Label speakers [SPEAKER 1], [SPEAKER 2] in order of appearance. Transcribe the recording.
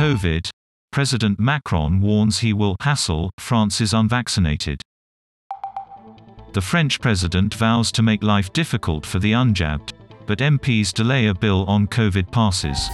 [SPEAKER 1] COVID. President Macron warns he will hassle France's unvaccinated. The French president vows to make life difficult for the unjabbed, but MPs delay a bill on COVID passes.